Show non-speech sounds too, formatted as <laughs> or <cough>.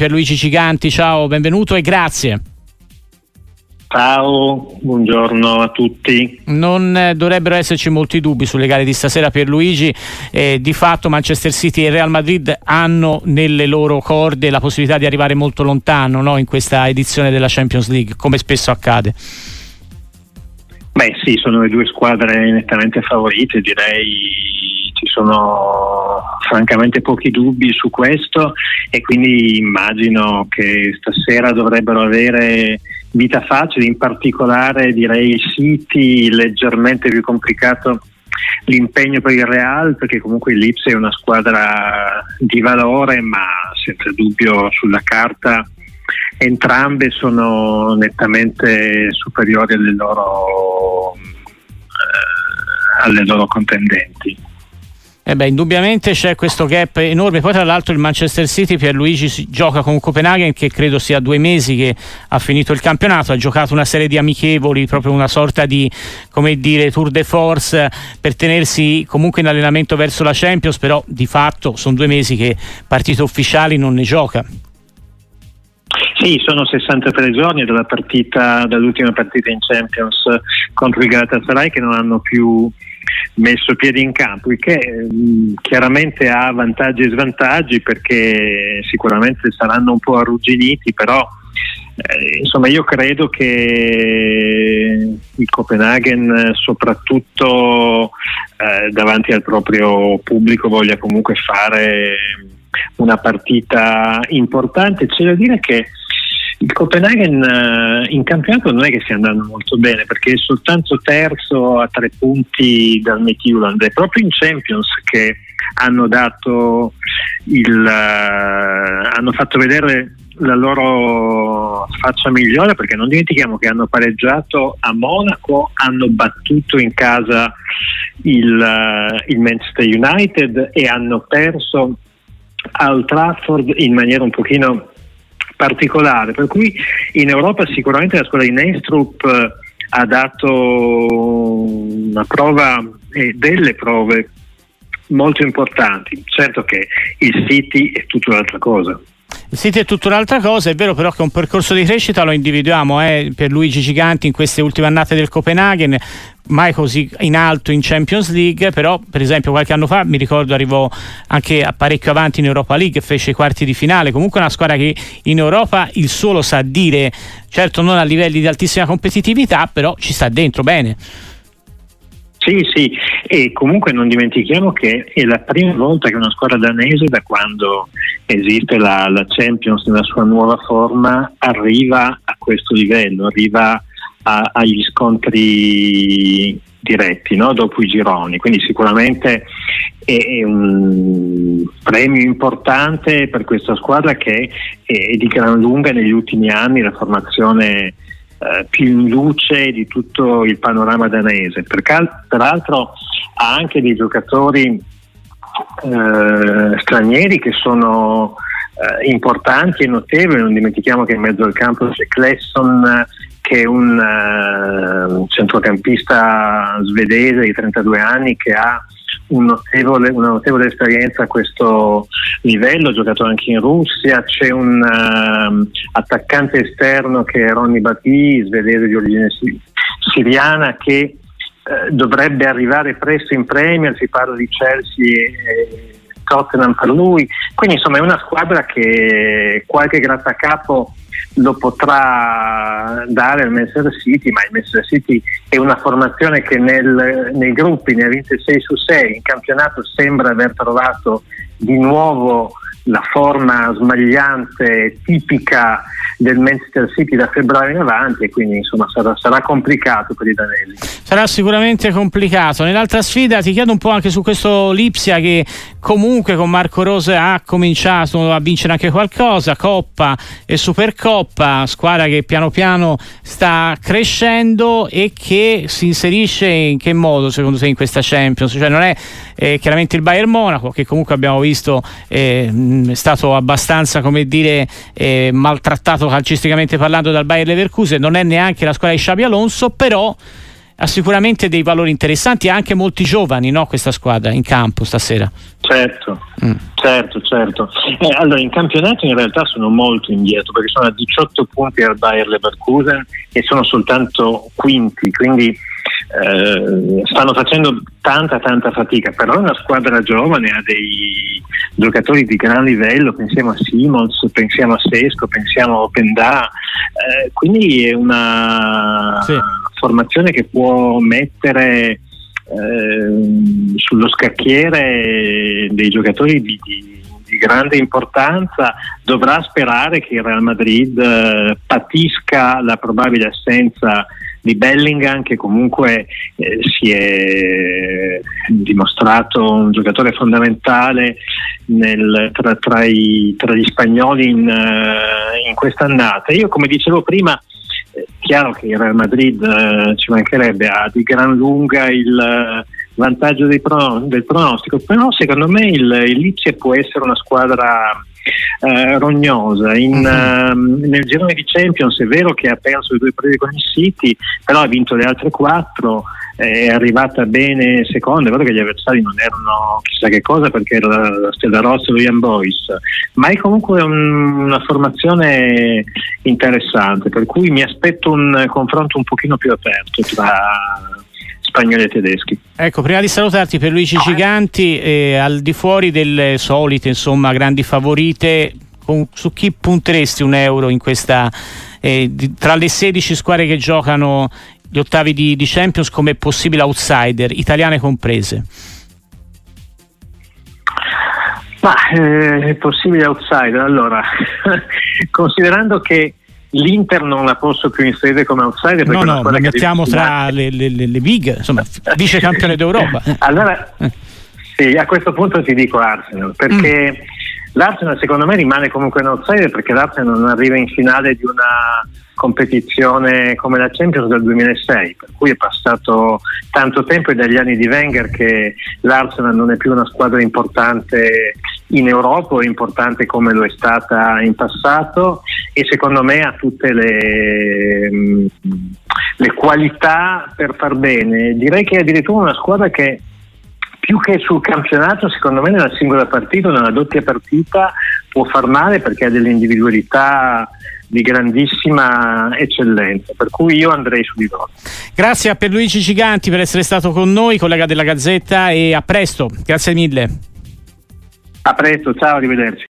Pierluigi Ciganti, ciao, benvenuto e grazie. Ciao, buongiorno a tutti. Non eh, dovrebbero esserci molti dubbi sulle gare di stasera per Luigi. Eh, di fatto Manchester City e Real Madrid hanno nelle loro corde la possibilità di arrivare molto lontano no? in questa edizione della Champions League, come spesso accade. Beh sì, sono le due squadre nettamente favorite, direi ci sono francamente pochi dubbi su questo e quindi immagino che stasera dovrebbero avere vita facile, in particolare direi il City leggermente più complicato l'impegno per il Real perché comunque il Lips è una squadra di valore ma senza dubbio sulla carta entrambe sono nettamente superiori alle loro, eh, alle loro contendenti. Eh beh, indubbiamente c'è questo gap enorme. Poi, tra l'altro, il Manchester City per Luigi gioca con Copenaghen, che credo sia due mesi che ha finito il campionato. Ha giocato una serie di amichevoli, proprio una sorta di dire, tour de force per tenersi comunque in allenamento verso la Champions. Però di fatto sono due mesi che partite ufficiali non ne gioca. Sì, sono 63 giorni dalla partita, dall'ultima partita in Champions contro il Galatasaray che non hanno più messo piede in campo, il che mm, chiaramente ha vantaggi e svantaggi perché sicuramente saranno un po' arrugginiti, però eh, insomma io credo che il Copenaghen soprattutto eh, davanti al proprio pubblico voglia comunque fare una partita importante. C'è da dire che il Copenaghen eh, in campionato non è che stia andando molto bene perché è soltanto terzo a tre punti dal Midtjylland, è proprio in Champions che hanno dato il, uh, hanno fatto vedere la loro faccia migliore perché non dimentichiamo che hanno pareggiato a Monaco, hanno battuto in casa il, uh, il Manchester United e hanno perso al Trafford in maniera un pochino particolare, per cui in Europa sicuramente la scuola di Neystrup eh, ha dato una prova e delle prove molto importanti. Certo che il City è tutta un'altra cosa. Il City è tutta un'altra cosa, è vero però che un percorso di crescita lo individuiamo eh, per Luigi Giganti in queste ultime annate del Copenaghen, mai così in alto in Champions League, però per esempio qualche anno fa mi ricordo arrivò anche parecchio avanti in Europa League, fece i quarti di finale, comunque una squadra che in Europa il suo lo sa dire, certo non a livelli di altissima competitività, però ci sta dentro bene. Sì, sì, e comunque non dimentichiamo che è la prima volta che una squadra danese, da quando esiste la, la Champions nella sua nuova forma, arriva a questo livello, arriva a, agli scontri diretti no? dopo i gironi, quindi sicuramente è, è, un premio importante per questa squadra che è di gran lunga negli ultimi anni la formazione eh, più in luce di tutto il panorama danese. Peraltro ha anche dei giocatori eh, stranieri che sono eh, importanti e notevoli, non dimentichiamo che in mezzo al campo c'è Klesson che è un uh, centrocampista svedese di 32 anni che ha un notevole, una notevole esperienza a questo livello, ha giocato anche in Russia, c'è un uh, attaccante esterno che è Ronny Bati, svedese di origine siriana, che uh, dovrebbe arrivare presto in Premier, si parla di Chelsea e Tottenham per lui, quindi insomma è una squadra che qualche grattacapo lo potrà dare al Manchester City, ma il Manchester City è una formazione che nel, nei gruppi ne ha vinte 6 su 6, in campionato sembra aver trovato di nuovo la forma smagliante tipica del Manchester City da febbraio in avanti e quindi insomma sarà, sarà, complicato per i danesi. Sarà sicuramente complicato. Nell'altra sfida ti chiedo un po' anche su questo Lipsia che comunque con Marco Rose ha cominciato a vincere anche qualcosa, Coppa e Supercoppa, squadra che piano piano sta crescendo e che si inserisce in che modo secondo te in questa Champions? Cioè non è eh, chiaramente il Bayern Monaco che comunque abbiamo visto eh, è stato abbastanza come dire eh, maltrattato calcisticamente parlando dal Bayern Leverkusen, non è neanche la squadra di Xabi Alonso, però ha sicuramente dei valori interessanti e anche molti giovani no, questa squadra in campo stasera. Certo, mm. certo, certo. Eh, allora, in campionato in realtà sono molto indietro perché sono a 18 punti al Bayer Leverkusen e sono soltanto quinti, quindi eh, stanno facendo tanta tanta fatica, però è una squadra giovane, ha dei giocatori di gran livello, pensiamo a Simons, pensiamo a Sesco, pensiamo a Openda, eh, quindi è una sì. formazione che può mettere eh, sullo scacchiere dei giocatori di, di, di, grande importanza, dovrà sperare che il Real Madrid eh, patisca la probabile assenza di Bellingham che comunque eh, si è dimostrato un giocatore fondamentale nel, tra, tra, i, tra, gli spagnoli in, uh, in quest'annata. Io come dicevo prima chiaro che il Real Madrid eh, ci mancherebbe, ha di gran lunga il eh, vantaggio pro, del pronostico, però secondo me il, il Lipsia può essere una squadra eh, rognosa. In, uh, nel girone di Champions è vero che ha perso le due prese con il City, però ha vinto le altre quattro è arrivata bene seconda, è vero che gli avversari non erano chissà che cosa perché era la Stella Rossa e lo Young Boys, ma è comunque un, una formazione interessante, per cui mi aspetto un confronto un pochino più aperto tra spagnoli e tedeschi. Ecco, prima di salutarti per Luigi Giganti, eh, al di fuori delle solite insomma, grandi favorite, con, su chi punteresti un euro in questa, eh, di, tra le 16 squadre che giocano gli ottavi di, di Champions come possibile outsider, italiane comprese? Ma eh, possibile outsider, allora, <laughs> considerando che l'Inter non la posso più inserire come outsider no no, lo mettiamo tra le, le, le, le big insomma vice campione d'Europa <laughs> allora sì, a questo punto ti dico Arsenal perché mm. l'Arsenal secondo me rimane comunque un outsider perché l'Arsenal non arriva in finale di una competizione come la Champions del 2006, per cui è passato tanto tempo e dagli anni di Wenger che l'Arsenal non è più una squadra importante in Europa o importante come lo è stata in passato e secondo me ha tutte le, mm, le qualità per far bene. Direi che è addirittura una squadra che più che sul campionato, secondo me nella singola partita, nella doppia partita può far male perché ha delle individualità di grandissima eccellenza, per cui io andrei su di loro. Grazie a Pierluigi Giganti per essere stato con noi, collega della Gazzetta, e a presto. Grazie mille. A presto, ciao, arrivederci.